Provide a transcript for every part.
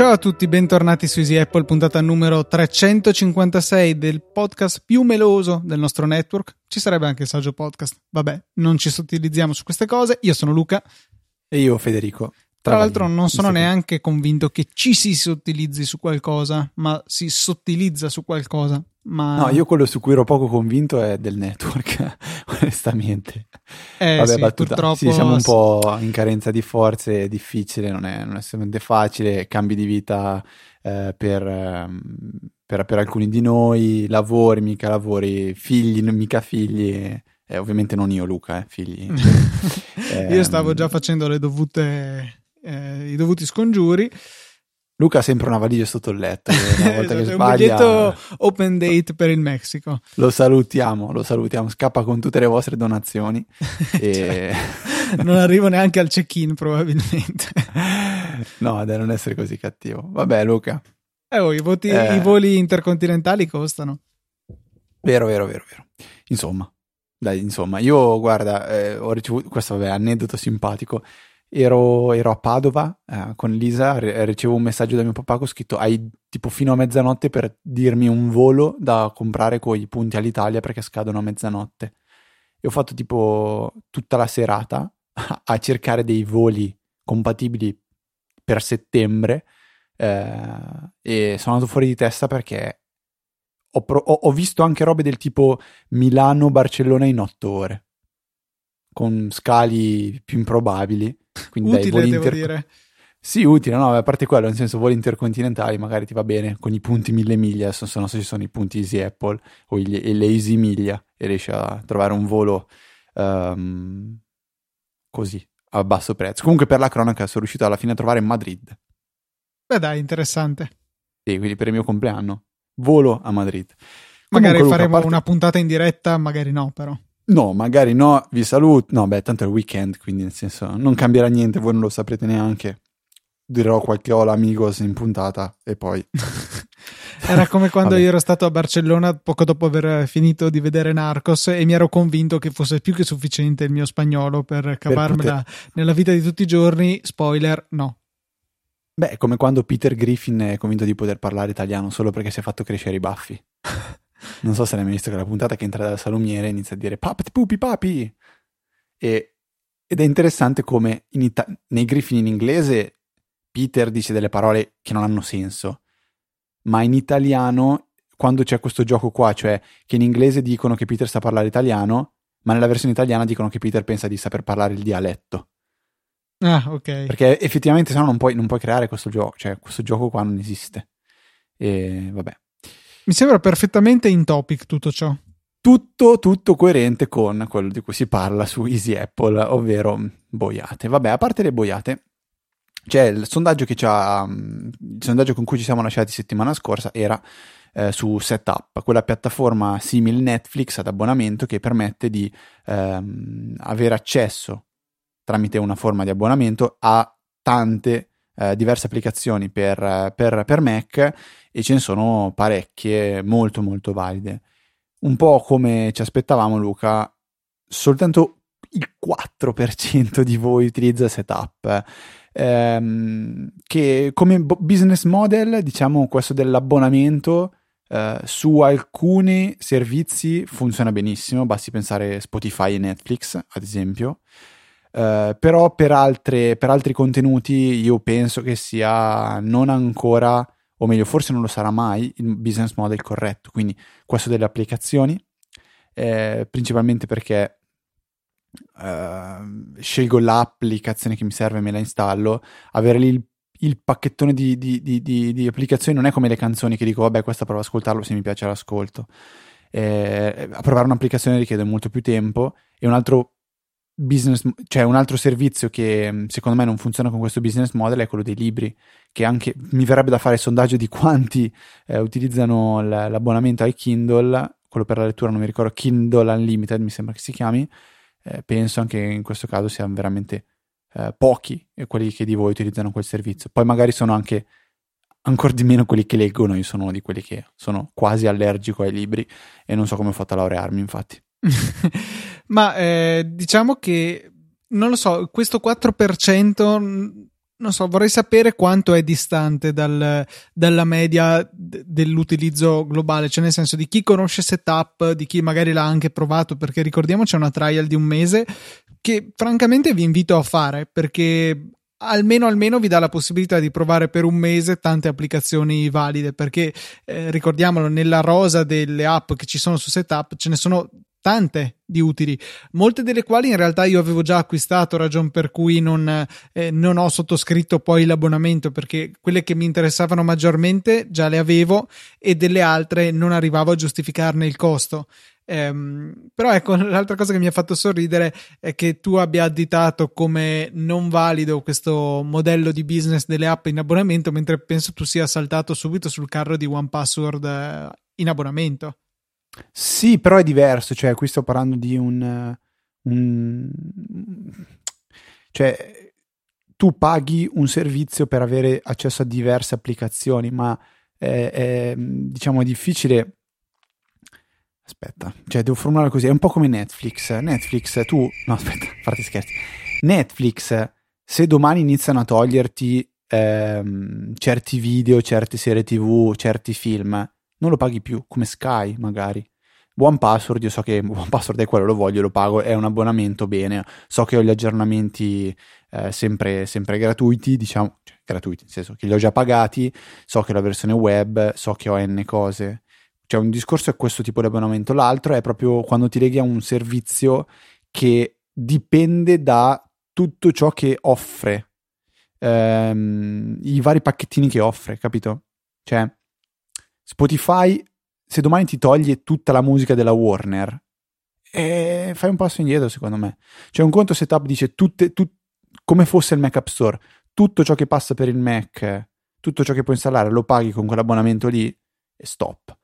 Ciao a tutti, bentornati su Easy Apple, puntata numero 356 del podcast più meloso del nostro network. Ci sarebbe anche il saggio podcast. Vabbè, non ci sottilizziamo su queste cose. Io sono Luca. E io Federico. Tra l'altro non sono neanche convinto che ci si sottilizzi su qualcosa, ma si sottilizza su qualcosa. Ma... No, io quello su cui ero poco convinto è del network, onestamente. Eh, Vabbè, sì, purtroppo... Sì, siamo un po' in carenza di forze, è difficile, non è, non è assolutamente facile, cambi di vita eh, per, ehm, per, per, alcuni di noi, lavori, mica lavori, figli, mica figli. Eh, ovviamente non io, Luca, eh, figli. io stavo già facendo le dovute, eh, i dovuti scongiuri Luca ha sempre una valigia sotto il letto. Una volta che esatto, sbaglia, un biglietto open date per il Messico. Lo salutiamo, lo salutiamo. Scappa con tutte le vostre donazioni. e... cioè, non arrivo neanche al check-in, probabilmente. no, deve non essere così cattivo. Vabbè, Luca. Eh, oh, i, voti, eh... i voli intercontinentali costano. Vero, vero, vero, vero. Insomma, dai, insomma, io guarda, eh, ho ricevuto questo vabbè, aneddoto simpatico ero, ero a Padova eh, con Lisa, re- ricevo un messaggio da mio papà con scritto hai tipo fino a mezzanotte per dirmi un volo da comprare con i punti all'Italia perché scadono a mezzanotte. E ho fatto tipo tutta la serata a cercare dei voli compatibili per settembre eh, e sono andato fuori di testa perché ho, pro- ho visto anche robe del tipo Milano-Barcellona in otto ore con scali più improbabili quindi utile, dai, voli devo inter... dire. Sì, utile, no, a parte quello, nel senso voli intercontinentali magari ti va bene con i punti mille miglia, adesso non so se ci sono i punti Easy Apple o gli, le Easy Miglia e riesci a trovare un volo um, così, a basso prezzo. Comunque per la cronaca sono riuscito alla fine a trovare Madrid. Beh dai, interessante. Sì, quindi per il mio compleanno. Volo a Madrid. Magari Comunque, faremo Luca, parte... una puntata in diretta, magari no però. No, magari no, vi saluto. No, beh, tanto è il weekend, quindi nel senso non cambierà niente, voi non lo saprete neanche. Dirò qualche hola amigos in puntata e poi... Era come quando io ero stato a Barcellona poco dopo aver finito di vedere Narcos e mi ero convinto che fosse più che sufficiente il mio spagnolo per cavarmela poter... nella vita di tutti i giorni. Spoiler, no. Beh, è come quando Peter Griffin è convinto di poter parlare italiano solo perché si è fatto crescere i baffi. Non so se l'hai mai visto quella puntata che entra dal salumiere e inizia a dire papati pupi papi. E, ed è interessante come Ita- nei Griffin in inglese Peter dice delle parole che non hanno senso, ma in italiano, quando c'è questo gioco qua, cioè che in inglese dicono che Peter sa parlare italiano, ma nella versione italiana dicono che Peter pensa di saper parlare il dialetto. Ah, ok. Perché effettivamente se no non puoi, non puoi creare questo gioco, cioè questo gioco qua non esiste. E vabbè. Mi sembra perfettamente in topic tutto ciò. Tutto, tutto coerente con quello di cui si parla su Easy Apple, ovvero boiate. Vabbè, a parte le boiate, c'è il sondaggio c'ha, il sondaggio con cui ci siamo lasciati settimana scorsa era eh, su Setup, quella piattaforma simile Netflix ad abbonamento che permette di ehm, avere accesso tramite una forma di abbonamento a tante eh, diverse applicazioni per, per, per Mac e ce ne sono parecchie molto molto valide. Un po' come ci aspettavamo Luca, soltanto il 4% di voi utilizza Setup. Ehm, che come business model, diciamo questo dell'abbonamento eh, su alcuni servizi funziona benissimo, basti pensare Spotify e Netflix, ad esempio. Uh, però per, altre, per altri contenuti io penso che sia non ancora o meglio forse non lo sarà mai il business model corretto, quindi questo delle applicazioni, eh, principalmente perché eh, scelgo l'applicazione che mi serve e me la installo, avere lì il, il pacchettone di, di, di, di, applicazioni non è come le canzoni che dico vabbè questa provo ad ascoltarlo se mi piace l'ascolto. Eh, provare un'applicazione richiede molto più tempo e un altro business, cioè un altro servizio che secondo me non funziona con questo business model è quello dei libri, che anche mi verrebbe da fare il sondaggio di quanti eh, utilizzano l'abbonamento ai Kindle, quello per la lettura non mi ricordo, Kindle Unlimited mi sembra che si chiami, eh, penso anche in questo caso siano veramente eh, pochi quelli che di voi utilizzano quel servizio. Poi magari sono anche ancora di meno quelli che leggono. Io sono uno di quelli che sono quasi allergico ai libri e non so come ho fatto a laurearmi, infatti. Ma eh, diciamo che non lo so, questo 4% non so, vorrei sapere quanto è distante dal, dalla media d- dell'utilizzo globale, cioè nel senso di chi conosce Setup, di chi magari l'ha anche provato, perché ricordiamo c'è una trial di un mese che francamente vi invito a fare perché almeno almeno vi dà la possibilità di provare per un mese tante applicazioni valide perché eh, ricordiamolo nella rosa delle app che ci sono su Setup ce ne sono tante di utili, molte delle quali in realtà io avevo già acquistato, ragion per cui non, eh, non, ho sottoscritto poi l'abbonamento perché quelle che mi interessavano maggiormente già le avevo e delle altre non arrivavo a giustificarne il costo. Ehm, però ecco, l'altra cosa che mi ha fatto sorridere è che tu abbia additato come non valido questo modello di business delle app in abbonamento, mentre penso tu sia saltato subito sul carro di One Password eh, in abbonamento. Sì, però è diverso, cioè qui sto parlando di un, un cioè tu paghi un servizio per avere accesso a diverse applicazioni, ma è, è diciamo difficile Aspetta, cioè devo formulare così, è un po' come Netflix. Netflix, tu... No, aspetta, farti scherzi. Netflix, se domani iniziano a toglierti ehm, certi video, certe serie tv, certi film, non lo paghi più, come Sky magari. One Password, io so che One Password è quello, lo voglio, lo pago, è un abbonamento, bene. So che ho gli aggiornamenti eh, sempre, sempre, gratuiti, diciamo, cioè, gratuiti, nel senso che li ho già pagati, so che ho la versione web, so che ho N cose. Cioè un discorso è questo tipo di abbonamento, l'altro è proprio quando ti leghi a un servizio che dipende da tutto ciò che offre, ehm, i vari pacchettini che offre, capito? Cioè Spotify, se domani ti toglie tutta la musica della Warner, eh, fai un passo indietro secondo me. Cioè un conto setup dice tutte, tut, come fosse il Mac App Store, tutto ciò che passa per il Mac, tutto ciò che puoi installare lo paghi con quell'abbonamento lì e stop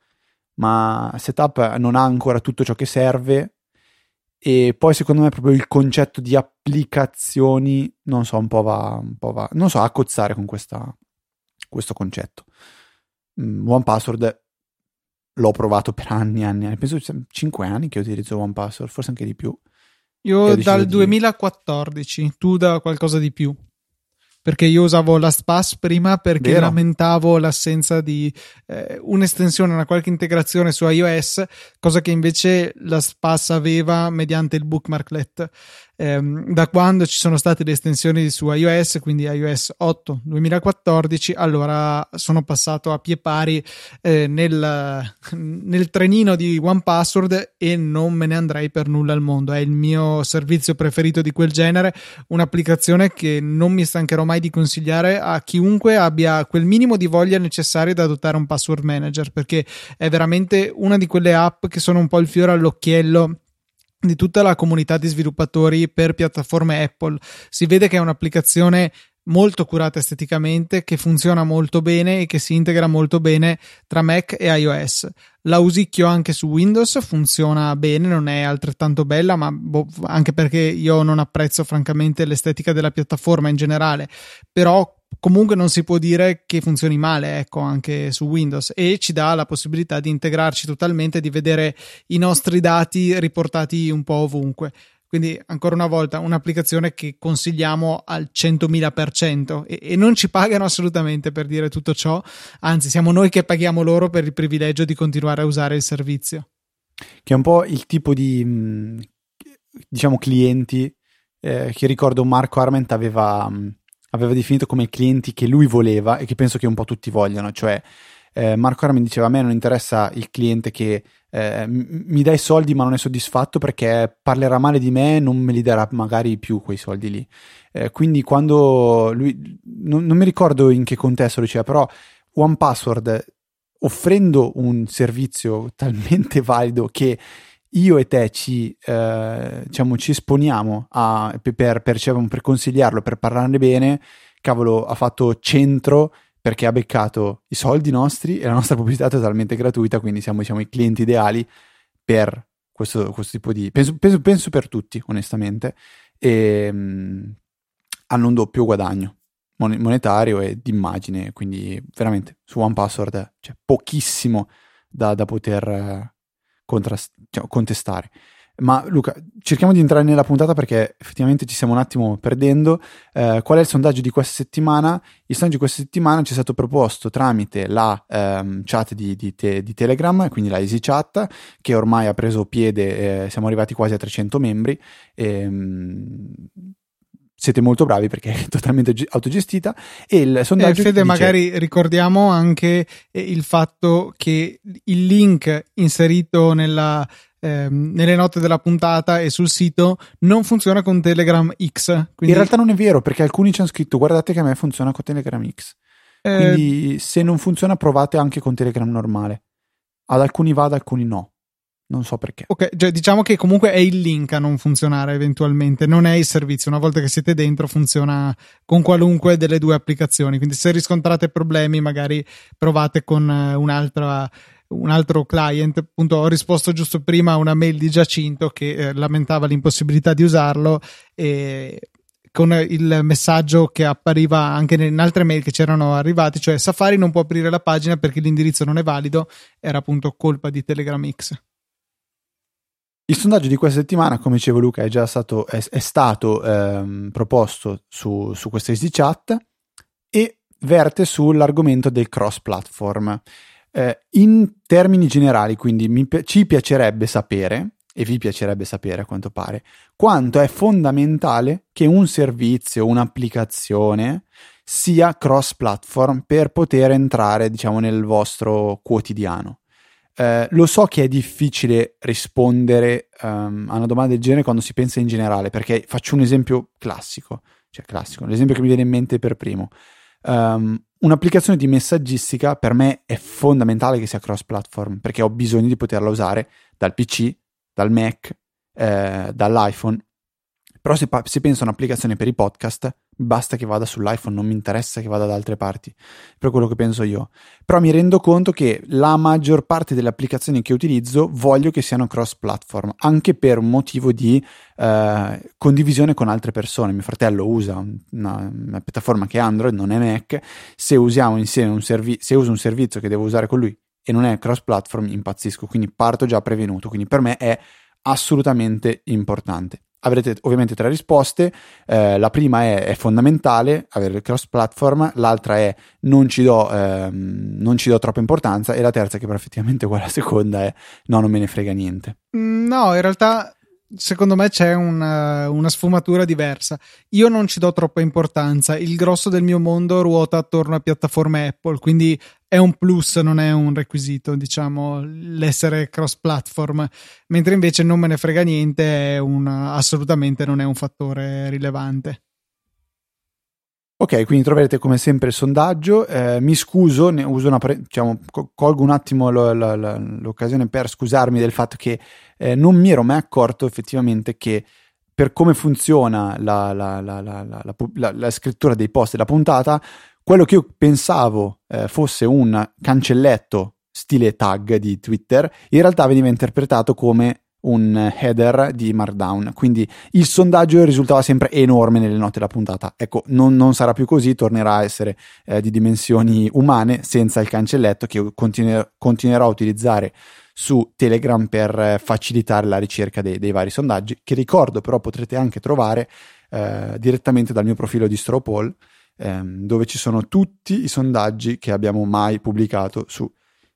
ma Setup non ha ancora tutto ciò che serve e poi secondo me proprio il concetto di applicazioni non so un po' va, un po va non so a cozzare con questa, questo concetto One Password l'ho provato per anni e anni, anni. Penso 5 anni che utilizzo One Password forse anche di più. Io dal 2014 di... tu da qualcosa di più. Perché io usavo LastPass prima perché Vero. lamentavo l'assenza di eh, un'estensione, una qualche integrazione su iOS, cosa che invece LastPass aveva mediante il bookmarklet ehm, da quando ci sono state le estensioni su iOS, quindi iOS 8 2014, allora sono passato a pie pari eh, nel, nel trenino di OnePassword e non me ne andrei per nulla al mondo. È il mio servizio preferito di quel genere, un'applicazione che non mi stancherò mai di consigliare a chiunque abbia quel minimo di voglia necessario ad adottare un password manager, perché è veramente una di quelle app che sono un po' il fiore all'occhiello di tutta la comunità di sviluppatori per piattaforme Apple. Si vede che è un'applicazione molto curata esteticamente, che funziona molto bene e che si integra molto bene tra Mac e iOS. La usicchio anche su Windows, funziona bene, non è altrettanto bella, ma boh, anche perché io non apprezzo francamente l'estetica della piattaforma in generale, però comunque non si può dire che funzioni male, ecco, anche su Windows e ci dà la possibilità di integrarci totalmente, di vedere i nostri dati riportati un po' ovunque. Quindi, ancora una volta, un'applicazione che consigliamo al 100.000% e, e non ci pagano assolutamente per dire tutto ciò, anzi, siamo noi che paghiamo loro per il privilegio di continuare a usare il servizio. Che è un po' il tipo di, diciamo, clienti eh, che ricordo Marco Arment aveva aveva definito come clienti che lui voleva e che penso che un po' tutti vogliono, cioè eh, Marco Armin diceva a me non interessa il cliente che eh, mi dà i soldi ma non è soddisfatto perché parlerà male di me e non me li darà magari più quei soldi lì. Eh, quindi quando lui, non, non, mi ricordo in che contesto lo diceva, però One Password offrendo un servizio talmente valido che io e te ci, eh, diciamo, ci esponiamo a, per, per, per consigliarlo, per parlarne bene, cavolo, ha fatto centro perché ha beccato i soldi nostri e la nostra pubblicità è totalmente gratuita, quindi siamo diciamo, i clienti ideali per questo, questo tipo di... Penso, penso, penso, per tutti, onestamente, e um, hanno un doppio guadagno. monetario e d'immagine, quindi veramente su One Password c'è pochissimo da, da poter contrast- cioè, contestare. Ma Luca, cerchiamo di entrare nella puntata perché effettivamente ci stiamo un attimo perdendo. Eh, qual è il sondaggio di questa settimana? Il sondaggio di questa settimana ci è stato proposto tramite la ehm, chat di, di, te, di, Telegram, quindi la EasyChat, che ormai ha preso piede, eh, siamo arrivati quasi a 300 membri. Ehm, siete molto bravi perché è totalmente autogestita e il sondaggio eh, Fede dice... magari ricordiamo anche eh, il fatto che il link inserito nella ehm, nelle note della puntata e sul sito non funziona con Telegram X. Quindi... In realtà non è vero perché alcuni ci hanno scritto guardate che a me funziona con Telegram X. Eh... Quindi se non funziona provate anche con Telegram normale. Ad alcuni va, ad alcuni no. Non so perché. Ok, cioè diciamo che comunque è il link a non funzionare eventualmente, non è il servizio. Una volta che siete dentro funziona con qualunque delle due applicazioni. Quindi se riscontrate problemi magari provate con eh, un'altra un altro client, appunto ho risposto giusto prima a una mail di Giacinto che eh, lamentava l'impossibilità di usarlo e con il messaggio che appariva anche in altre mail che c'erano arrivati, cioè Safari non può aprire la pagina perché l'indirizzo non è valido, era appunto colpa di Telegram X. Il sondaggio di questa settimana, come dicevo Luca, è già stato, è, è stato ehm, proposto su, su questa Easy Chat e verte sull'argomento del cross platform. Eh, in termini generali, quindi mi, ci piacerebbe sapere, e vi piacerebbe sapere a quanto pare, quanto è fondamentale che un servizio, un'applicazione sia cross platform per poter entrare, diciamo, nel vostro quotidiano. Eh, lo so che è difficile rispondere um, a una domanda del genere quando si pensa in generale, perché faccio un esempio classico, cioè classico, l'esempio che mi viene in mente per primo. Um, un'applicazione di messaggistica per me è fondamentale che sia cross platform perché ho bisogno di poterla usare dal PC, dal Mac, eh, dall'iPhone. Però se, se penso a un'applicazione per i podcast, basta che vada sull'iPhone, non mi interessa che vada da altre parti, per quello che penso io. Però mi rendo conto che la maggior parte delle applicazioni che utilizzo voglio che siano cross platform, anche per motivo di eh, condivisione con altre persone. Mio fratello usa una, una, piattaforma che è Android, non è Mac, se usiamo insieme un servizio, se uso un servizio che devo usare con lui e non è cross platform, impazzisco, quindi parto già prevenuto, quindi per me è assolutamente importante avrete ovviamente tre risposte. Eh, la prima è, è, fondamentale avere il cross platform, l'altra è non ci, do, ehm, non ci do troppa importanza e la terza, che però effettivamente quella seconda, è no, non me ne frega niente. Mm, no, in realtà secondo me c'è una, una, sfumatura diversa. Io non ci do troppa importanza. Il grosso del mio mondo ruota attorno a piattaforme Apple, quindi è un plus, non è un requisito, diciamo, l'essere cross platform. Mentre invece non me ne frega niente, un, assolutamente non è un fattore rilevante. Ok, quindi troverete come sempre il sondaggio. Eh, mi scuso, una pre- diciamo, colgo un attimo lo, lo, lo, l'occasione per scusarmi del fatto che eh, non mi ero mai accorto effettivamente che per come funziona la, la, la, la scrittura dei post della puntata, quello che io pensavo eh, fosse un cancelletto stile tag di Twitter, in realtà veniva interpretato come un header di Markdown. Quindi il sondaggio risultava sempre enorme nelle note della puntata. Ecco, non, non sarà più così, tornerà a essere eh, di dimensioni umane senza il cancelletto che continu- continuerò a utilizzare su Telegram per eh, facilitare la ricerca dei, dei, vari sondaggi, che ricordo però potrete anche trovare eh, direttamente dal mio profilo di Stropol, ehm, dove ci sono tutti i sondaggi che abbiamo mai pubblicato su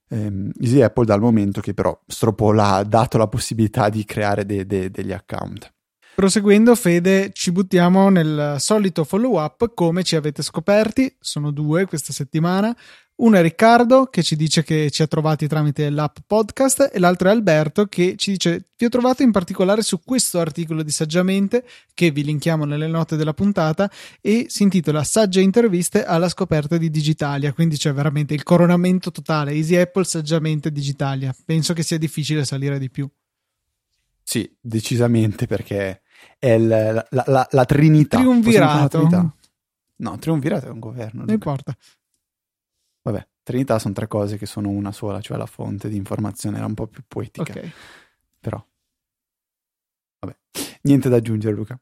ehm, Easy Apple dal momento che però Stropol ha dato la possibilità di creare de- de- degli account. Proseguendo, Fede, ci buttiamo nel solito follow up come ci avete scoperti. Sono due questa settimana. Uno è Riccardo che ci dice che ci ha trovati tramite l'app podcast e l'altro è Alberto che ci dice vi ho trovato in particolare su questo articolo di Saggiamente che vi linkiamo nelle note della puntata e si intitola Sagge interviste alla scoperta di Digitalia, quindi c'è veramente il coronamento totale, Easy Apple Saggiamente Digitalia. Penso che sia difficile salire di più. Sì, decisamente perché è la, la, la, la Trinità. Triunvirato. No, triunvirato è un governo. Non importa. Vabbè, Trinità sono tre cose che sono una sola, cioè la fonte di informazione era un po' più poetica. Ok. Però, vabbè, niente da aggiungere Luca.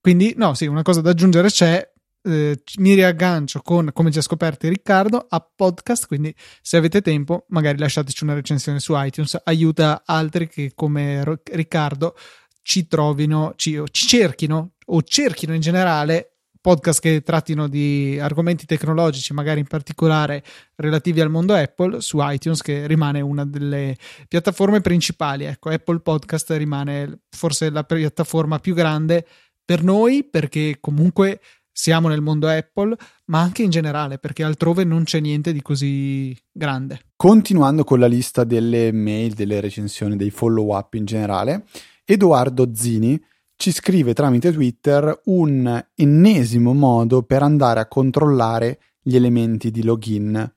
Quindi, no, sì, una cosa da aggiungere c'è. eh, mi riaggancio con, come già scoperto Riccardo, a podcast, quindi se avete tempo magari lasciateci una recensione su iTunes, aiuta altri che come Riccardo ci trovino, ci, ci cerchino o cerchino in generale podcast che trattino di argomenti tecnologici, magari in particolare relativi al mondo Apple, su iTunes, che rimane una delle piattaforme principali. Ecco, Apple Podcast rimane forse la piattaforma più grande per noi, perché comunque siamo nel mondo Apple, ma anche in generale, perché altrove non c'è niente di così grande. Continuando con la lista delle mail, delle recensioni, dei follow up in generale, Edoardo Zini ci scrive tramite Twitter un ennesimo modo per andare a controllare gli elementi di login.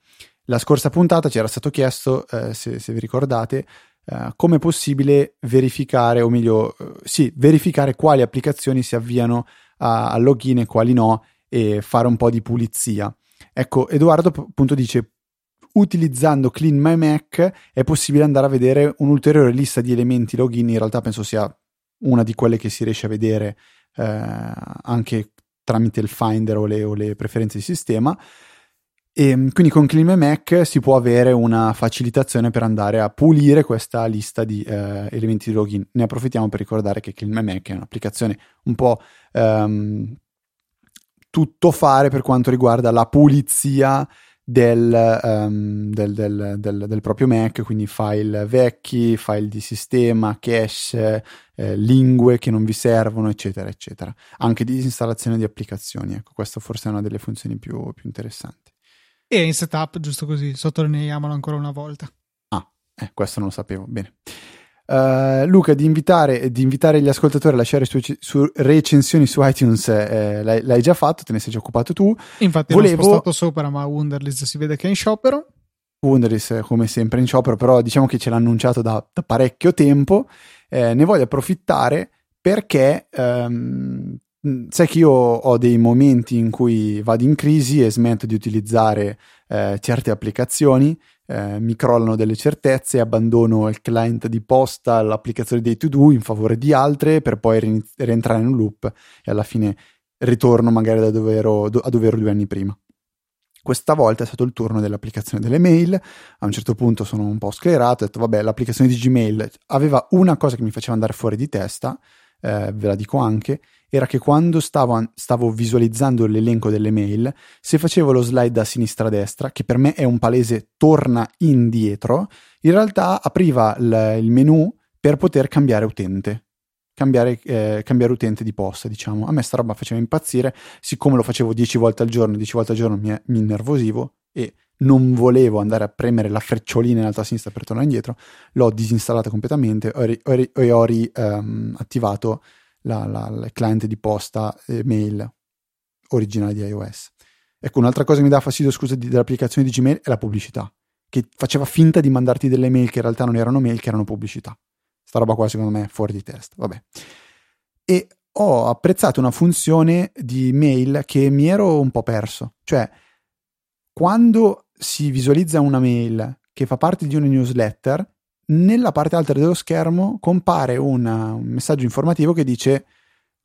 La scorsa puntata ci era stato chiesto, eh, se, se, vi ricordate, eh, come è possibile verificare, o meglio, eh, sì, verificare quali applicazioni si avviano al login e quali no, e fare un po' di pulizia. Ecco, Edoardo appunto dice utilizzando Clean My Mac è possibile andare a vedere un'ulteriore lista di elementi login, in realtà penso sia una di quelle che si riesce a vedere eh, anche tramite il Finder o le, o le preferenze di sistema. E ehm, quindi con Clean Mac si può avere una facilitazione per andare a pulire questa lista di eh, elementi di login. Ne approfittiamo per ricordare che Clean Mac è un'applicazione un po' ehm, tutto fare per quanto riguarda la pulizia del, um, del, del, del, proprio Mac, quindi file vecchi, file di sistema, cache, eh, lingue che non vi servono, eccetera, eccetera. Anche disinstallazione di applicazioni, ecco, questa forse è una delle funzioni più, più interessanti. E in setup, giusto così, sottolineiamolo ancora una volta. Ah, eh, questo non lo sapevo, bene. Uh, Luca, di invitare, di invitare, gli ascoltatori a lasciare su, su recensioni su iTunes, eh, l'hai, l'hai, già fatto, te ne sei già occupato tu. Infatti, Volevo... l'ho spostato sopra, ma Wunderlist si vede che è in sciopero. Wunderlist, come sempre, in sciopero, però diciamo che ce l'ha annunciato da, da parecchio tempo. Eh, ne voglio approfittare perché um, sai che io ho dei momenti in cui vado in crisi e smetto di utilizzare eh, certe applicazioni eh, mi crollano delle certezze, abbandono il client di posta, l'applicazione dei to-do in favore di altre per poi ri- rientrare in un loop e alla fine ritorno magari da dove ero, do- a dove ero due anni prima. Questa volta è stato il turno dell'applicazione delle mail. A un certo punto sono un po' sclerato, ho detto vabbè, l'applicazione di Gmail aveva una cosa che mi faceva andare fuori di testa, eh, ve la dico anche, era che quando stavo, stavo, visualizzando l'elenco delle mail, se facevo lo slide da sinistra a destra, che per me è un palese torna indietro, in realtà apriva il, il menu per poter cambiare utente. Cambiare, eh, cambiare, utente di posta, diciamo. A me sta roba faceva impazzire, siccome lo facevo 10 volte al giorno, 10 volte al giorno mi, mi innervosivo e non volevo andare a premere la frecciolina in alto a sinistra per tornare indietro, l'ho disinstallata completamente e ho, ri, ho, ho riattivato ehm, il client di posta e mail originale di iOS. Ecco, un'altra cosa che mi dà fastidio, scusa, di, dell'applicazione di Gmail è la pubblicità, che faceva finta di mandarti delle mail che in realtà non erano mail, che erano pubblicità. Sta roba qua secondo me è fuori di testa, vabbè. E ho apprezzato una funzione di mail che mi ero un po' perso, cioè quando si visualizza una mail che fa parte di una newsletter, nella parte alta dello schermo compare una, un messaggio informativo che dice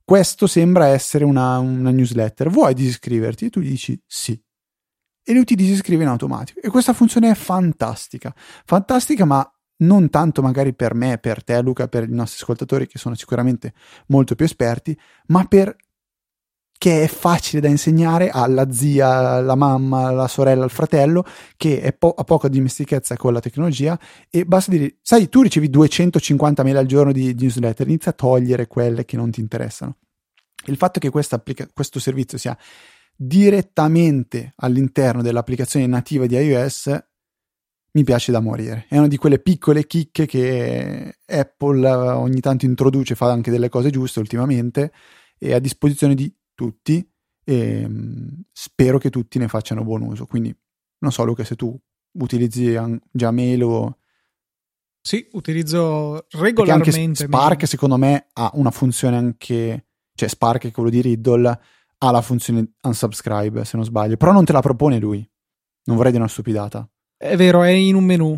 questo sembra essere una, una newsletter, vuoi disiscriverti? E tu dici sì. E lui ti disiscrive in automatico. E questa funzione è fantastica. Fantastica, ma non tanto magari per me, per te Luca, per i nostri ascoltatori che sono sicuramente molto più esperti, ma per che è facile da insegnare alla zia, alla mamma, alla sorella, al fratello, che po- ha poca dimestichezza con la tecnologia e basta dire, sai, tu ricevi 250 mail al giorno di, di newsletter, inizia a togliere quelle che non ti interessano. Il fatto che applica- questo servizio sia direttamente all'interno dell'applicazione nativa di iOS mi piace da morire. È una di quelle piccole chicche che Apple ogni tanto introduce, fa anche delle cose giuste ultimamente, e a disposizione di tutti e mm, spero che tutti ne facciano buon uso. Quindi non so Luca se tu utilizzi già mail o... Sì, utilizzo regolarmente. anche Spark mail. secondo me ha una funzione anche... Cioè Spark, quello di Riddle, ha la funzione unsubscribe se non sbaglio, però non te la propone lui. Non vorrei dire una stupidata. È vero, è in un menu.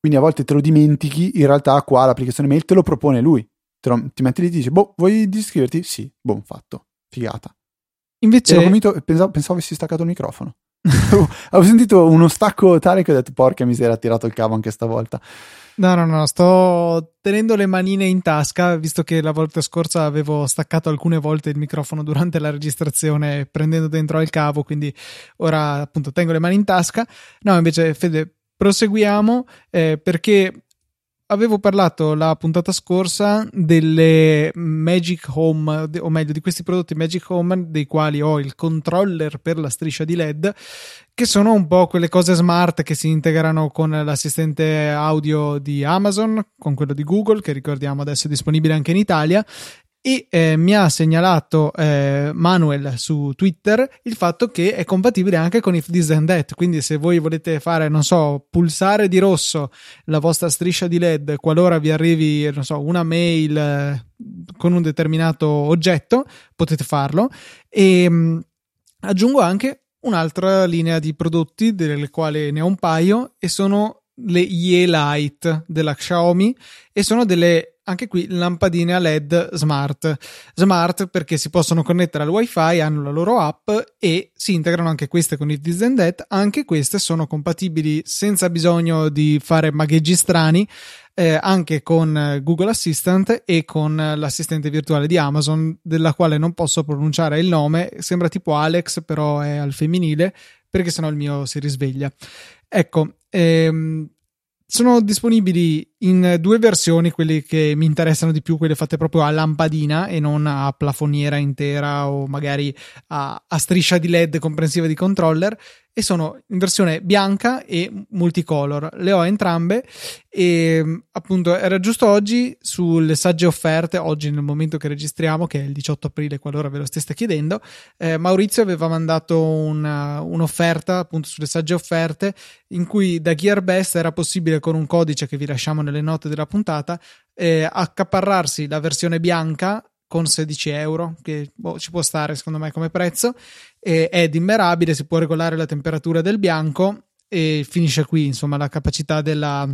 Quindi a volte te lo dimentichi, in realtà qua l'applicazione mail te lo propone lui. Lo, ti metti lì e dici, boh, vuoi iscriverti? Sì, buon fatto figata. Invece... Convinto, pensavo, pensavo avessi staccato il microfono. Avevo sentito uno stacco tale che ho detto porca miseria, ha tirato il cavo anche stavolta. No, no, no, sto tenendo le manine in tasca, visto che la volta scorsa avevo staccato alcune volte il microfono durante la registrazione prendendo dentro il cavo, quindi ora appunto tengo le mani in tasca. No, invece Fede, proseguiamo eh, perché avevo parlato la puntata scorsa delle Magic Home, o meglio di questi prodotti Magic Home, dei quali ho il controller per la striscia di LED, che sono un po' quelle cose smart che si integrano con l'assistente audio di Amazon, con quello di Google, che ricordiamo adesso è disponibile anche in Italia, e eh, mi ha segnalato eh, Manuel su Twitter il fatto che è compatibile anche con If This and That. Quindi se voi volete fare non so pulsare di rosso la vostra striscia di led qualora vi arrivi non so una mail eh, con un determinato oggetto potete farlo. E mh, mm, aggiungo anche un'altra linea di prodotti delle quali ne ho un paio e sono le Ye Light della Xiaomi e sono delle anche qui lampadine a LED smart. Smart perché si possono connettere al wifi, hanno la loro app e si integrano anche queste con If This and. Anche queste sono compatibili senza bisogno di fare magheggi strani. Eh, anche con Google Assistant e con l'assistente virtuale di Amazon, della quale non posso pronunciare il nome, sembra tipo Alex, però è al femminile, perché sennò il mio si risveglia. Ecco, ehm, sono disponibili in due versioni, quelle che mi interessano di più, quelle fatte proprio a lampadina e non a plafoniera intera o magari a, a striscia di LED comprensiva di controller e sono in versione bianca e multicolor. Le ho entrambe e appunto era giusto oggi sulle sagge offerte, oggi nel momento che registriamo, che è il 18 aprile, qualora ve lo steste chiedendo, eh, Maurizio aveva mandato una, un'offerta appunto sulle sagge offerte in cui da Gearbest era possibile con un codice che vi lasciamo nelle note della puntata eh, accaparrarsi la versione bianca con 16 euro, che boh, ci può stare secondo me come prezzo, e è dimmerabile, si può regolare la temperatura del bianco e finisce qui insomma la capacità della,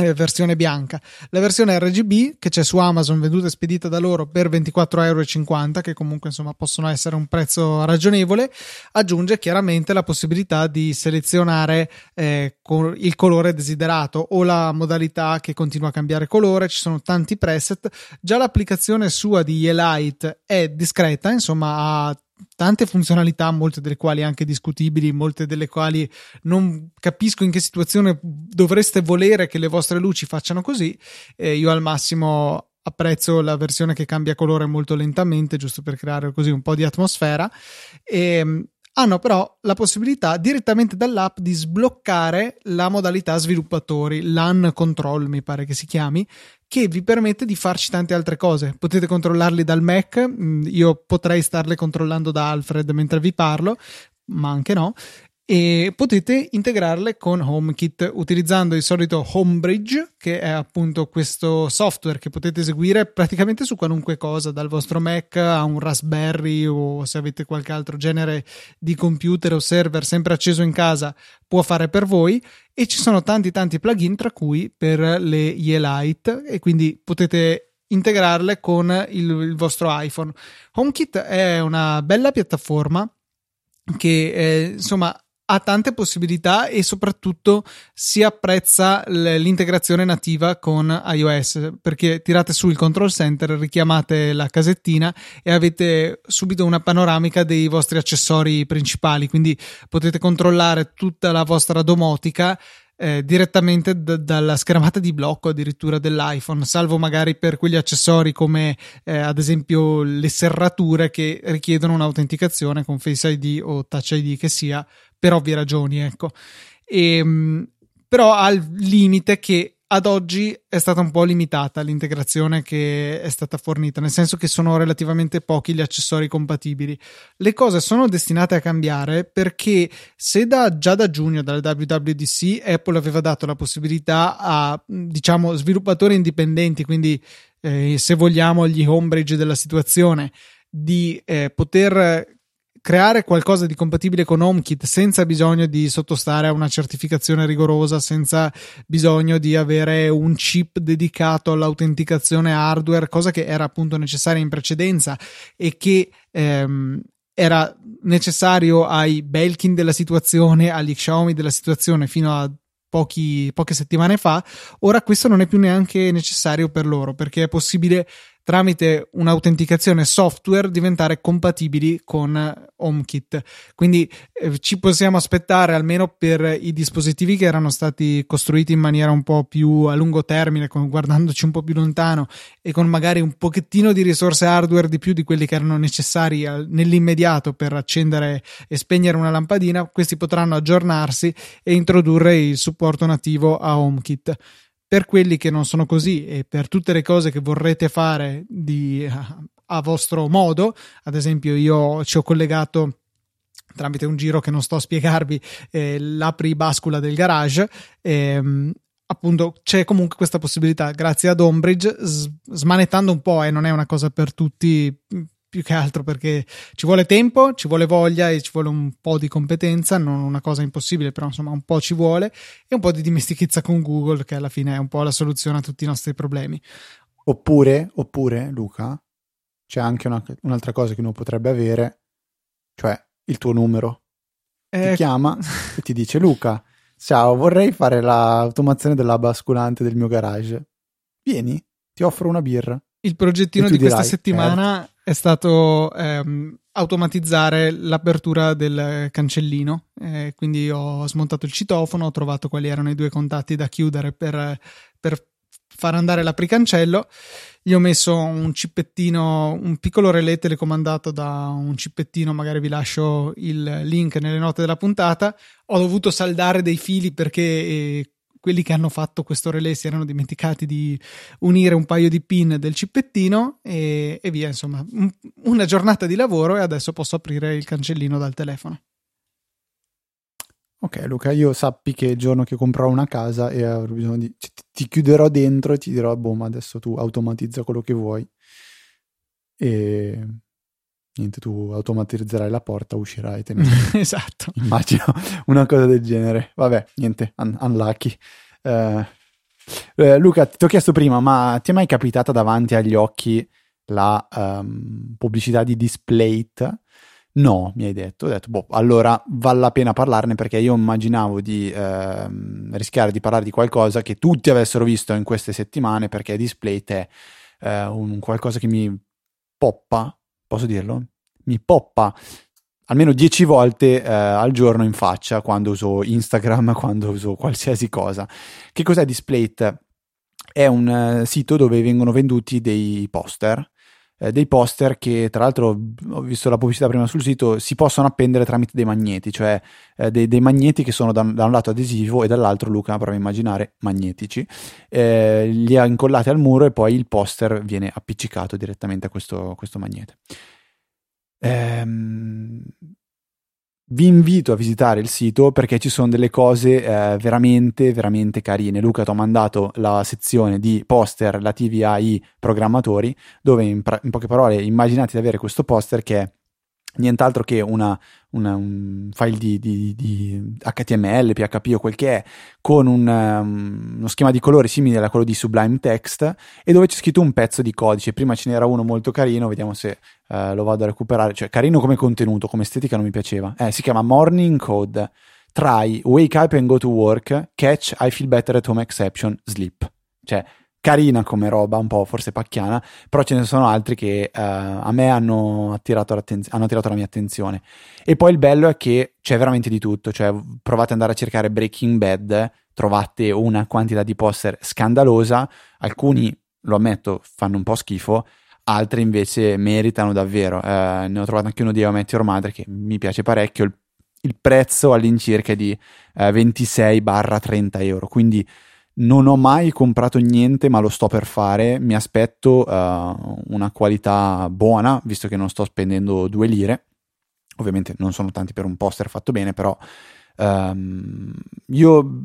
eh, versione bianca. La versione RGB che c'è su Amazon venduta e spedita da loro per 24,50 euro, che comunque insomma possono essere un prezzo ragionevole, aggiunge chiaramente la possibilità di selezionare eh, il colore desiderato o la modalità che continua a cambiare colore. Ci sono tanti preset. Già l'applicazione sua di Elite è discreta, insomma ha tante funzionalità, molte delle quali anche discutibili, molte delle quali non capisco in che situazione dovreste volere che le vostre luci facciano così. Eh, io al massimo apprezzo la versione che cambia colore molto lentamente, giusto per creare così un po' di atmosfera. E, ehm, hanno però la possibilità direttamente dall'app di sbloccare la modalità sviluppatori, LAN control mi pare che si chiami, che vi permette di farci tante altre cose. Potete controllarli dal Mac, mm, io potrei starle controllando da Alfred mentre vi parlo, ma anche no e potete integrarle con HomeKit utilizzando il solito Homebridge che è appunto questo software che potete eseguire praticamente su qualunque cosa dal vostro Mac a un Raspberry o se avete qualche altro genere di computer o server sempre acceso in casa può fare per voi. E ci sono tanti tanti plugin tra cui per le Yeelight e quindi potete integrarle con il, il vostro iPhone. HomeKit è una bella piattaforma che eh, insomma ha tante possibilità e soprattutto si apprezza l'integrazione nativa con iOS perché tirate su il control center, richiamate la casettina e avete subito una panoramica dei vostri accessori principali, quindi potete controllare tutta la vostra domotica eh, direttamente d- dalla schermata di blocco addirittura dell'iPhone, salvo magari per quegli accessori come eh, ad esempio le serrature che richiedono un'autenticazione con Face ID o Touch ID che sia per ovvie ragioni, ecco. E, ehm, però ha il limite che ad oggi è stata un po' limitata l'integrazione che è stata fornita, nel senso che sono relativamente pochi gli accessori compatibili. Le cose sono destinate a cambiare perché se da, già da giugno, dalle WWDC, Apple aveva dato la possibilità a, diciamo, sviluppatori indipendenti, quindi eh, se vogliamo gli homebridge della situazione, di eh, poter creare qualcosa di compatibile con HomeKit senza bisogno di sottostare a una certificazione rigorosa, senza bisogno di avere un chip dedicato all'autenticazione hardware, cosa che era appunto necessaria in precedenza e che ehm, era necessario ai Belkin della situazione, agli Xiaomi della situazione fino a pochi, poche settimane fa, ora questo non è più neanche necessario per loro perché è possibile tramite un'autenticazione software diventare compatibili con HomeKit. Quindi eh, ci possiamo aspettare almeno per i dispositivi che erano stati costruiti in maniera un po' più a lungo termine, con, guardandoci un po' più lontano e con magari un pochettino di risorse hardware di più di quelli che erano necessari al, nell'immediato per accendere e spegnere una lampadina, questi potranno aggiornarsi e introdurre il supporto nativo a HomeKit per quelli che non sono così e per tutte le cose che vorrete fare di, a, a vostro modo, ad esempio io ci ho collegato tramite un giro che non sto a spiegarvi eh, l'apri bascula del garage ehm, appunto c'è comunque questa possibilità grazie ad Ombridge s- smanettando un po' e eh, non è una cosa per tutti più che altro perché ci vuole tempo, ci vuole voglia e ci vuole un po' di competenza, non una cosa impossibile, però insomma un po' ci vuole e un po' di dimestichezza con Google che alla fine è un po' la soluzione a tutti i nostri problemi. Oppure, oppure Luca, c'è anche una, un'altra cosa che uno potrebbe avere, cioè il tuo numero. Eh... Ti chiama e ti dice Luca, ciao, vorrei fare l'automazione della basculante del mio garage. Vieni, ti offro una birra. Il progettino di questa settimana certo. È stato ehm, automatizzare l'apertura del cancellino. Eh, quindi ho smontato il citofono, ho trovato quali erano i due contatti da chiudere per, per far andare l'apricancello. Gli ho messo un cippettino, un piccolo relè telecomandato da un cippettino, magari vi lascio il link nelle note della puntata. Ho dovuto saldare dei fili perché eh, quelli che hanno fatto questo relay si erano dimenticati di unire un paio di pin del cippettino e, e via, insomma, un, una giornata di lavoro e adesso posso aprire il cancellino dal telefono. Ok, Luca, io sappi che il giorno che comprerò una casa e avrò bisogno di. Ti, ti chiuderò dentro e ti dirò, boh, ma adesso tu automatizza quello che vuoi. E niente, tu automatizzerai la porta, uscirai. Esatto. Immagino una cosa del genere. Vabbè, niente, un- unlucky. Uh, eh, Luca, ti ho chiesto prima, ma ti è mai capitata davanti agli occhi la um, pubblicità di Displayt? No, mi hai detto. Ho detto, boh, allora vale la pena parlarne perché io immaginavo di eh, rischiare di parlare di qualcosa che tutti avessero visto in queste settimane perché Displayt è eh, un qualcosa che mi poppa posso dirlo? Mi poppa almeno 10 volte eh, al giorno in faccia quando uso Instagram, quando uso qualsiasi cosa. Che cos'è Displayt? È un uh, sito dove vengono venduti dei poster. Eh, dei poster che tra l'altro ho visto la pubblicità prima sul sito si possono appendere tramite dei magneti cioè eh, dei, dei, magneti che sono da, da, un lato adesivo e dall'altro Luca prova a immaginare magnetici. Eh, li ha incollati al muro e poi il poster viene appiccicato direttamente a questo, questo magnete. Ehm, vi invito a visitare il sito perché ci sono delle cose eh, veramente, veramente carine. Luca ti ho mandato la sezione di poster relativi ai programmatori, dove in, pra- in poche parole immaginate di avere questo poster che è nient'altro che una, una, un file di, di, di, HTML, PHP o quel che è, con un, um, uno schema di colori simile a quello di Sublime Text e dove c'è scritto un pezzo di codice. Prima ce n'era uno molto carino, vediamo se uh, lo vado a recuperare. Cioè, carino come contenuto, come estetica non mi piaceva. Eh, si chiama Morning Code. Try, wake up and go to work, catch, I feel better at home exception, sleep. Cioè, carina come roba, un po' forse pacchiana, però ce ne sono altri che uh, a me hanno attirato, hanno attirato, la mia attenzione. E poi il bello è che c'è veramente di tutto, cioè provate ad andare a cercare Breaking Bad, trovate una quantità di poster scandalosa, alcuni, lo ammetto, fanno un po' schifo, altri invece meritano davvero. Uh, ne ho trovato anche uno di How Met Your Mother che mi piace parecchio, il, il prezzo all'incirca è di eh, 26-30 euro, quindi non ho mai comprato niente, ma lo sto per fare. Mi aspetto uh, una qualità buona, visto che non sto spendendo due lire. Ovviamente non sono tanti per un poster fatto bene, però um, io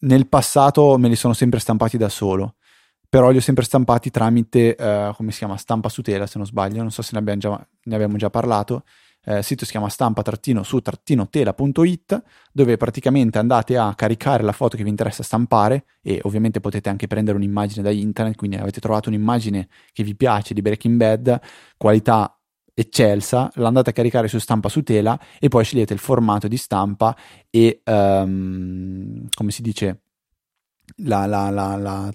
nel passato me li sono sempre stampati da solo. Però li ho sempre stampati tramite, uh, come si chiama, stampa su tela, se non sbaglio. Non so se ne abbiamo già, ne abbiamo già parlato eh, sito si chiama stampa-su-tela.it dove praticamente andate a caricare la foto che vi interessa stampare e ovviamente potete anche prendere un'immagine da internet, quindi avete trovato un'immagine che vi piace di Breaking Bad, qualità eccelsa, l'andate a caricare su stampa su tela e poi scegliete il formato di stampa e um, come si dice la, la, la, la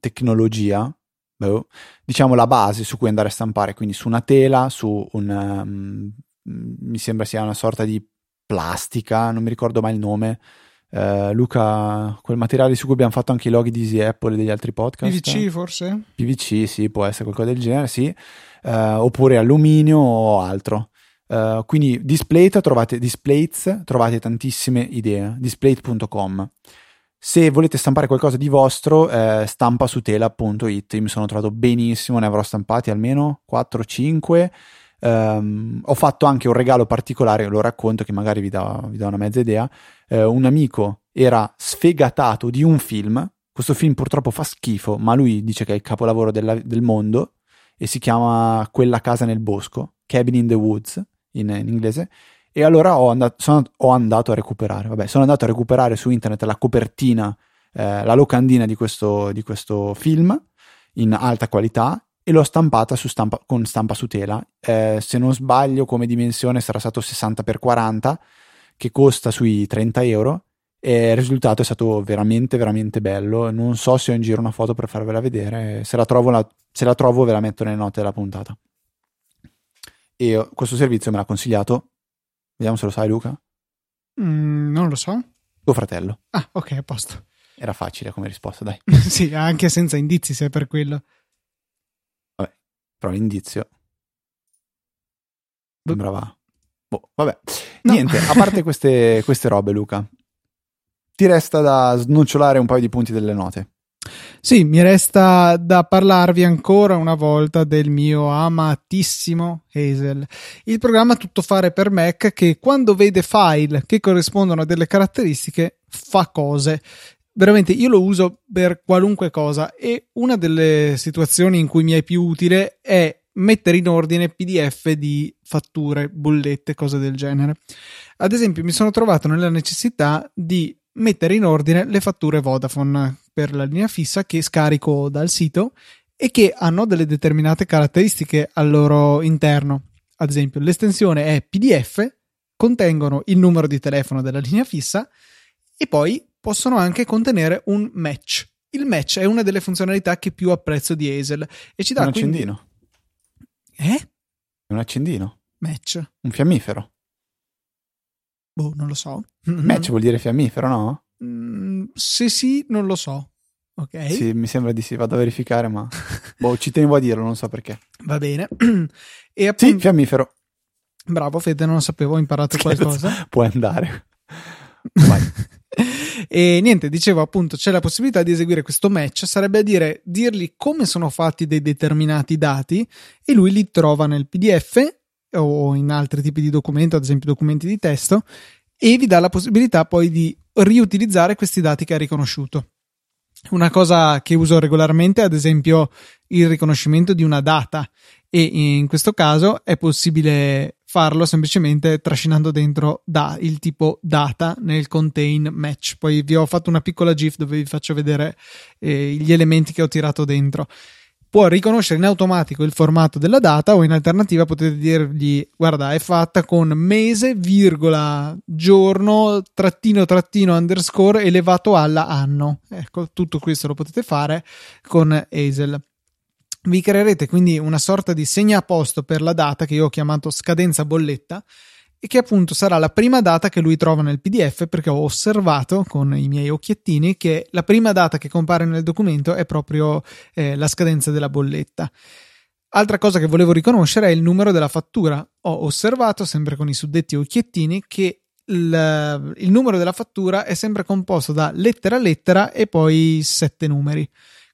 tecnologia, boh, diciamo la base su cui andare a stampare, quindi su una tela, su un um, mi sembra sia una sorta di plastica, non mi ricordo mai il nome. Uh, Luca, quel materiale su cui abbiamo fatto anche i loghi di Easy Apple e degli altri podcast. PVC forse? PVC, sì, può essere qualcosa del genere, sì. Uh, oppure alluminio o altro. Uh, quindi Displate trovate, Displates, trovate tantissime idee. Displate.com. Se volete stampare qualcosa di vostro, eh, stampasutela.it. Io mi sono trovato benissimo, ne avrò stampati almeno 4-5 Um, ho fatto anche un regalo particolare, lo racconto che magari vi dà, vi dà una mezza idea. Uh, un amico era sfegatato di un film. Questo film purtroppo fa schifo, ma lui dice che è il capolavoro della, del mondo e si chiama Quella casa nel bosco, Cabin in the Woods in, in inglese. E allora ho, andato, sono, ho andato a recuperare, vabbè, sono andato a recuperare su internet la copertina, eh, la locandina di questo, di questo film in alta qualità e l'ho stampata stampa, con stampa su tela. Eh, se non sbaglio, come dimensione sarà stato 60x40, che costa sui 30 euro. E il risultato è stato veramente, veramente bello. Non so se ho in giro una foto per farvela vedere. Se la trovo, la, se la trovo ve la metto nelle note della puntata. E questo servizio me l'ha consigliato. Vediamo se lo sai, Luca. Mm, non lo so. Tuo fratello. Ah, ok, a posto. Era facile come risposta, dai. sì, anche senza indizi, se è per quello. Però l'indizio sembrava... Boh, vabbè. No. Niente, a parte queste, queste robe, Luca, ti resta da snocciolare un paio di punti delle note. Sì, mi resta da parlarvi ancora una volta del mio amatissimo Hazel, il programma tutto fare per Mac che quando vede file che corrispondono a delle caratteristiche fa cose veramente io lo uso per qualunque cosa e una delle situazioni in cui mi è più utile è mettere in ordine PDF di fatture, bollette, cose del genere. Ad esempio, mi sono trovato nella necessità di mettere in ordine le fatture Vodafone per la linea fissa che scarico dal sito e che hanno delle determinate caratteristiche al loro interno. Ad esempio, l'estensione è PDF, contengono il numero di telefono della linea fissa e poi possono anche contenere un match. Il match è una delle funzionalità che più apprezzo di Hazel e ci dà un accendino. Quindi... Eh? un accendino. Match. Un fiammifero. Boh, non lo so. Match vuol dire fiammifero, no? Mm, se sì, non lo so. Ok. Sì, mi sembra di sì, vado a verificare, ma boh, ci tenevo a dirlo, non so perché. Va bene. e appunto... Sì, fiammifero. Bravo, Fede, non lo sapevo, ho imparato qualcosa. Puoi andare. Vai. e niente, dicevo appunto, c'è la possibilità di eseguire questo match, sarebbe a dire dirgli come sono fatti dei determinati dati e lui li trova nel PDF o in altri tipi di documento, ad esempio documenti di testo, e vi dà la possibilità poi di riutilizzare questi dati che ha riconosciuto. Una cosa che uso regolarmente, ad esempio, il riconoscimento di una data e in questo caso è possibile farlo semplicemente trascinando dentro da il tipo data nel contain match. Poi vi ho fatto una piccola GIF dove vi faccio vedere eh, gli elementi che ho tirato dentro. Può riconoscere in automatico il formato della data o in alternativa potete dirgli guarda è fatta con mese, virgola, giorno, trattino, trattino, underscore elevato alla anno. Ecco, tutto questo lo potete fare con Hazel vi creerete quindi una sorta di segnaposto per la data che io ho chiamato scadenza bolletta e che appunto sarà la prima data che lui trova nel PDF perché ho osservato con i miei occhiettini che la prima data che compare nel documento è proprio eh, la scadenza della bolletta. Altra cosa che volevo riconoscere è il numero della fattura. Ho osservato, sempre con i suddetti occhiettini, che il, il numero della fattura è sempre composto da lettera a lettera e poi sette numeri.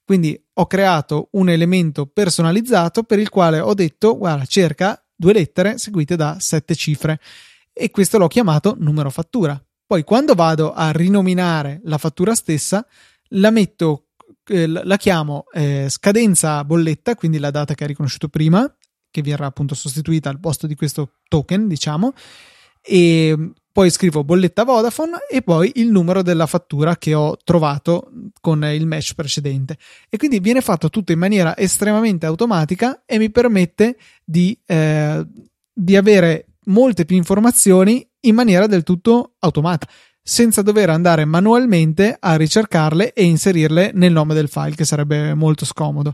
Quindi ho creato un elemento personalizzato per il quale ho detto, guarda, cerca due lettere seguite da sette cifre e questo l'ho chiamato numero fattura. Poi quando vado a rinominare la fattura stessa, la metto, eh, la chiamo eh, scadenza bolletta, quindi la data che ha riconosciuto prima, che verrà appunto sostituita al posto di questo token, diciamo, e poi scrivo bolletta Vodafone e poi il numero della fattura che ho trovato con il match precedente. E quindi viene fatto tutto in maniera estremamente automatica e mi permette di, eh, di avere molte più informazioni in maniera del tutto automatica senza dover andare manualmente a ricercarle e inserirle nel nome del file, che sarebbe molto scomodo.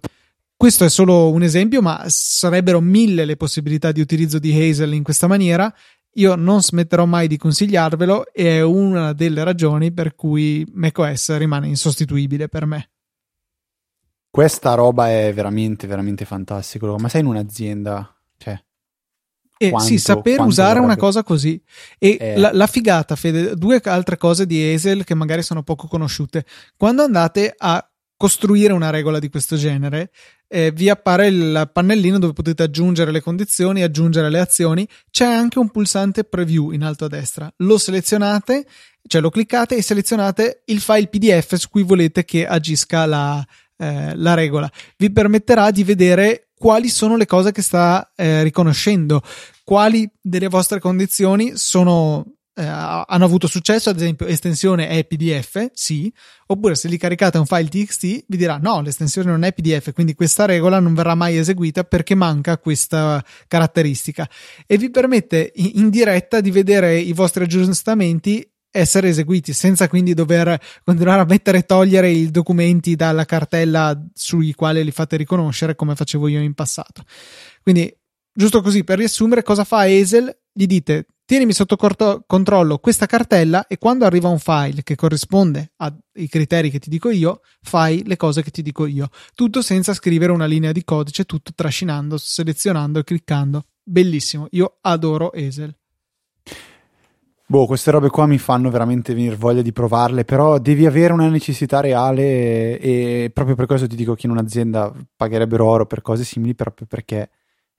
Questo è solo un esempio, ma sarebbero mille le possibilità di utilizzo di Hazel in questa maniera. Io non smetterò mai di consigliarvelo e è una delle ragioni per cui macOS rimane insostituibile per me. Questa roba è veramente, veramente fantastico. Ma sei in un'azienda, cioè, e quanto, sì, saper usare vorrebbe... una cosa così. E eh. la, la, figata, Fede, due altre cose di Hazel che magari sono poco conosciute. Quando andate a costruire una regola di questo genere, eh, vi appare il pannellino dove potete aggiungere le condizioni, aggiungere le azioni. C'è anche un pulsante preview in alto a destra. Lo selezionate, cioè lo cliccate e selezionate il file PDF su cui volete che agisca la, eh, la regola. Vi permetterà di vedere quali sono le cose che sta eh, riconoscendo, quali delle vostre condizioni sono, eh, hanno avuto successo, ad esempio estensione è PDF, sì, oppure se gli caricate un file TXT vi dirà no, l'estensione non è PDF, quindi questa regola non verrà mai eseguita perché manca questa caratteristica e vi permette in diretta di vedere i vostri aggiustamenti essere eseguiti senza quindi dover continuare a mettere e togliere i documenti dalla cartella sui quali li fate riconoscere come facevo io in passato. Quindi, giusto così per riassumere, cosa fa Hazel? Gli dite tienimi sotto corto- controllo questa cartella e quando arriva un file che corrisponde ai criteri che ti dico io, fai le cose che ti dico io. Tutto senza scrivere una linea di codice, tutto trascinando, selezionando e cliccando. Bellissimo, io adoro Hazel. Boh, queste robe qua mi fanno veramente venire voglia di provarle, però devi avere una necessità reale e, e proprio per questo ti dico che in un'azienda pagherebbero oro per cose simili proprio perché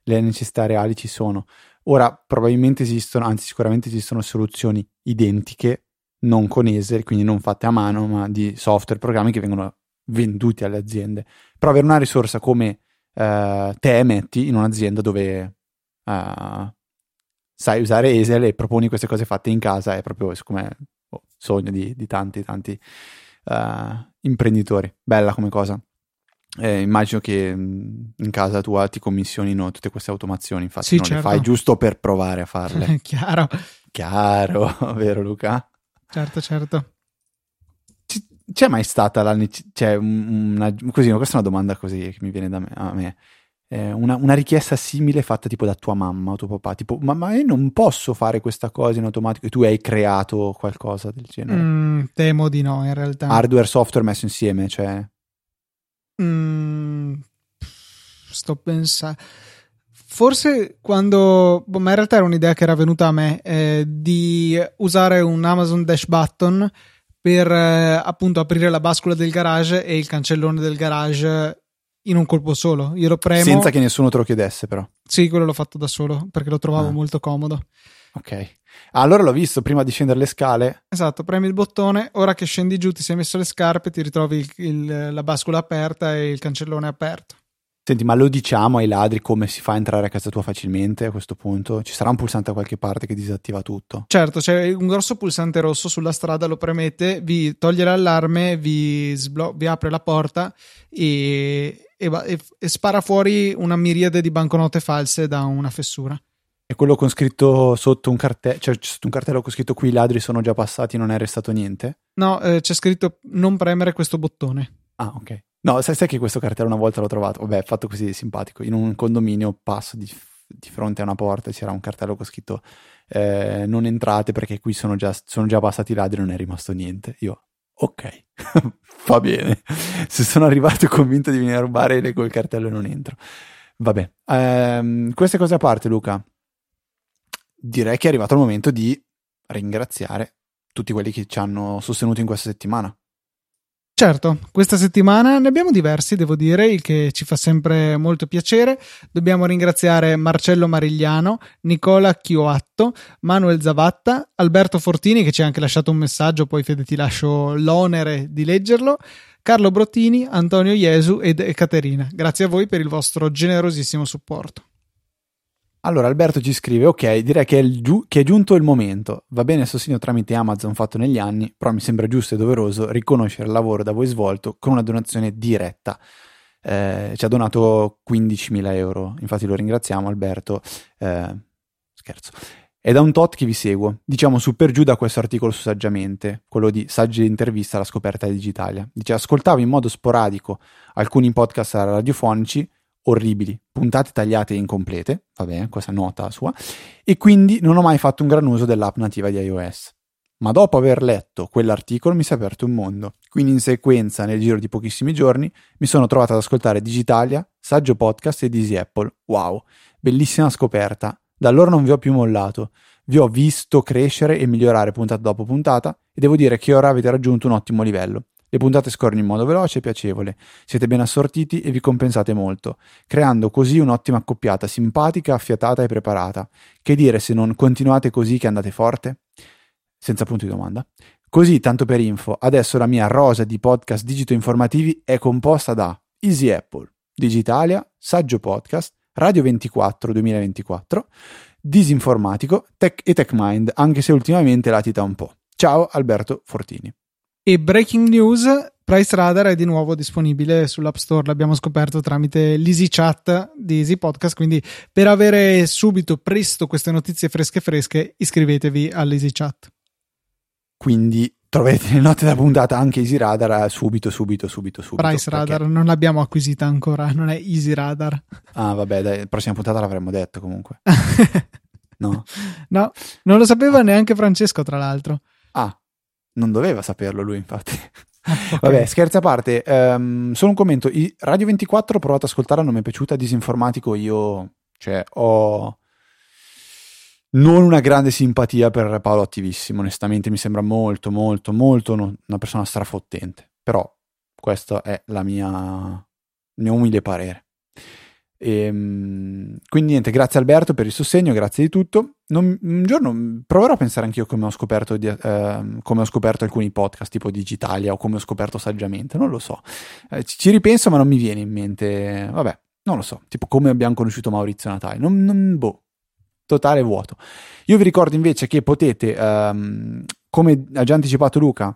le necessità reali ci sono. Ora, probabilmente esistono, anzi sicuramente esistono soluzioni identiche, non con Eser, quindi non fatte a mano, ma di software, programmi che vengono venduti alle aziende. Però avere una risorsa come uh, te metti in un'azienda dove uh, sai usare Esel e proponi queste cose fatte in casa è proprio come oh, sogno di, di, tanti tanti uh, imprenditori bella come cosa eh, immagino che mm, in casa tua ti commissionino tutte queste automazioni infatti sì, non certo. le fai giusto per provare a farle chiaro chiaro vero Luca? certo certo c'è mai stata la necessità, cioè una, così, questa è una domanda così che mi viene da me, a me eh, una, una, richiesta simile fatta tipo da tua mamma o tuo papà, tipo ma, ma io non posso fare questa cosa in automatico e tu hai creato qualcosa del genere? Mm, temo di no in realtà. Hardware, software messo insieme, cioè... Mm, sto pensando... Forse quando, boh, ma in realtà era un'idea che era venuta a me, eh, di usare un Amazon Dash Button per eh, appunto aprire la bascula del garage e il cancellone del garage in un colpo solo. Io lo premo. Senza che nessuno te lo chiedesse, però. Sì, quello l'ho fatto da solo perché lo trovavo ah. molto comodo. Ok. Allora l'ho visto prima di scendere le scale. Esatto, premi il bottone, ora che scendi giù ti sei messo le scarpe, ti ritrovi il, il, la bascula aperta e il cancellone aperto. Senti, ma lo diciamo ai ladri come si fa a entrare a casa tua facilmente a questo punto? Ci sarà un pulsante da qualche parte che disattiva tutto? Certo, c'è un grosso pulsante rosso sulla strada, lo premete, vi toglie l'allarme, vi, sblo- vi apre la porta e, e, e, e spara fuori una miriade di banconote false da una fessura. E quello con scritto sotto un cartello, cioè sotto un cartello con scritto qui i ladri sono già passati, non è restato niente? No, eh, c'è scritto non premere questo bottone. Ah, ok. No, sai, sai, che questo cartello una volta l'ho trovato, vabbè, fatto così simpatico. In un condominio passo di, di fronte a una porta e c'era un cartello con scritto eh, non entrate perché qui sono già, sono già passati i ladri e non è rimasto niente. Io, ok, va bene. Se sono arrivato convinto di venire a rubare, leggo il cartello e non entro. Vabbè, ehm, queste cose a parte, Luca, direi che è arrivato il momento di ringraziare tutti quelli che ci hanno sostenuto in questa settimana. Certo, questa settimana ne abbiamo diversi, devo dire, il che ci fa sempre molto piacere. Dobbiamo ringraziare Marcello Marigliano, Nicola Chioatto, Manuel Zavatta, Alberto Fortini che ci ha anche lasciato un messaggio, poi Fede ti lascio l'onere di leggerlo, Carlo Brottini, Antonio Iesu ed Caterina. Grazie a voi per il vostro generosissimo supporto. Allora Alberto ci scrive, ok, direi che è, giu- che è, giunto il momento. Va bene il sostegno tramite Amazon fatto negli anni, però mi sembra giusto e doveroso riconoscere il lavoro da voi svolto con una donazione diretta. Eh, ci ha donato 15.000 euro, infatti lo ringraziamo Alberto. Eh, scherzo. È da un tot che vi seguo, diciamo su per giù da questo articolo su Saggiamente, quello di Saggi intervista alla scoperta digitale. Dice, ascoltavo in modo sporadico alcuni podcast radiofonici orribili, puntate tagliate e incomplete, va bene, questa nota sua, e quindi non ho mai fatto un gran uso dell'app nativa di iOS. Ma dopo aver letto quell'articolo mi si è aperto un mondo. Quindi in sequenza, nel giro di pochissimi giorni, mi sono trovato ad ascoltare Digitalia, Saggio Podcast e Easy Apple. Wow, bellissima scoperta. Da allora non vi ho più mollato. Vi ho visto crescere e migliorare puntata dopo puntata e devo dire che ora avete raggiunto un ottimo livello. Le puntate scorrono in modo veloce e piacevole, siete ben assortiti e vi compensate molto, creando così un'ottima accoppiata, simpatica, affiatata e preparata. Che dire se non continuate così che andate forte? Senza punti di domanda. Così, tanto per info, adesso la mia rosa di podcast digito informativi è composta da Easy Apple, Digitalia, Saggio Podcast, Radio 24 2024, Disinformatico tech e TechMind, anche se ultimamente latita un po'. Ciao Alberto Fortini. E breaking news, Price Radar è di nuovo disponibile sull'App Store, l'abbiamo scoperto tramite l'Easy Chat di Easy Podcast, quindi per avere subito, presto queste notizie fresche fresche, iscrivetevi all'Easy Chat. Quindi troverete le note della puntata anche Easy Radar subito, subito, subito, subito. Price perché... Radar non l'abbiamo acquisita ancora, non è Easy Radar. Ah vabbè, dai, la prossima puntata l'avremmo detto comunque. no? No, non lo sapeva neanche Francesco tra l'altro. Ah, non doveva saperlo lui, infatti. Okay. Vabbè, scherzi a parte, um, solo un commento. I Radio 24 ho provato ad ascoltarla, non mi è piaciuta. Disinformatico, io cioè, ho non una grande simpatia per Paolo Attivissimo. Onestamente, mi sembra molto, molto, molto una persona strafottente. Però, questo è la mia, il mio umile parere. E, ehm, quindi niente, grazie Alberto per il sostegno, grazie di tutto. Non, un giorno proverò a pensare anch'io come ho, scoperto di, eh, come ho scoperto alcuni podcast tipo Digitalia o come ho scoperto saggiamente, non lo so. Eh, ci ripenso ma non mi viene in mente, vabbè, non lo so, tipo come abbiamo conosciuto Maurizio Natale, non, non boh, totale vuoto. Io vi ricordo invece che potete, ehm, come ha già anticipato Luca,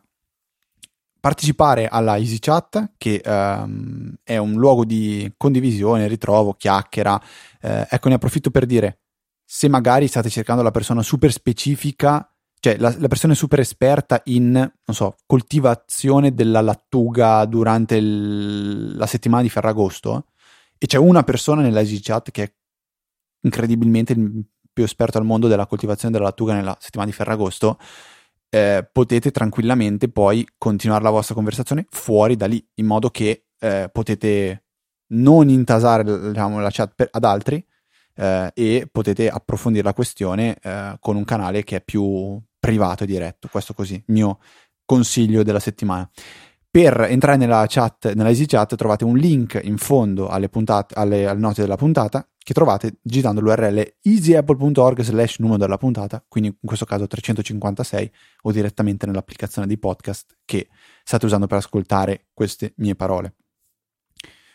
partecipare alla EasyChat, che um, è un luogo di condivisione, ritrovo, chiacchiera. Eh, ecco, ne approfitto per dire, se magari state cercando la persona super specifica, cioè la, la persona super esperta in, non so, coltivazione della lattuga durante il, la settimana di Ferragosto, e c'è una persona nella EasyChat che è incredibilmente il più esperto al mondo della coltivazione della lattuga nella settimana di Ferragosto, eh, potete tranquillamente poi continuare la vostra conversazione fuori da lì, in modo che eh, potete non intasare diciamo, la chat per, ad altri eh, e potete approfondire la questione eh, con un canale che è più privato e diretto. Questo così, mio consiglio della settimana. Per entrare nella chat, nella Easy Chat, trovate un link in fondo alle, puntate, alle, alle note della puntata che trovate digitando l'URL easyapple.org slash numero della puntata, quindi in questo caso 356, o direttamente nell'applicazione di podcast che state usando per ascoltare queste mie parole.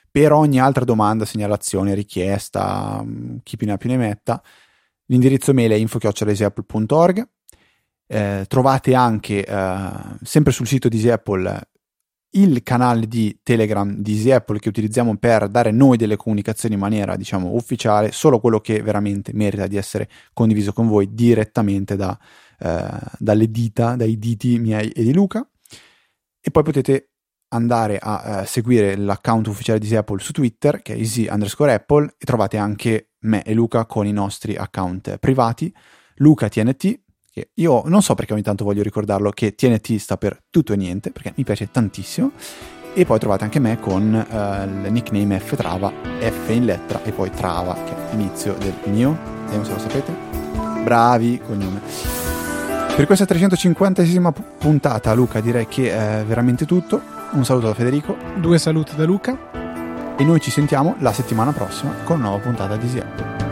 Per ogni altra domanda, segnalazione, richiesta, mm, chi più ne ha più ne metta, l'indirizzo mail è info.easyapple.org. Eh, trovate anche eh, sempre sul sito di Easy Apple il canale di Telegram di Easy Apple che utilizziamo per dare noi delle comunicazioni in maniera, diciamo, ufficiale, solo quello che veramente merita di essere condiviso con voi direttamente da, eh, dalle dita, dai diti miei e di Luca. E poi potete andare a uh, seguire l'account ufficiale di Easy Apple su Twitter, che è easy underscore Apple, e trovate anche me e Luca con i nostri account privati. Luca TNT, che io non so perché ogni tanto voglio ricordarlo che TNT sta per tutto e niente, perché mi piace tantissimo. E poi trovate anche me con uh, il nickname F Trava, F in lettera e poi Trava, che è l'inizio del mio, vediamo se lo sapete. Bravi, cognome. Per questa 350esima puntata, Luca, direi che è veramente tutto. Un saluto da Federico. Due saluti da Luca. E noi ci sentiamo la settimana prossima con una nuova puntata di Easy Apple.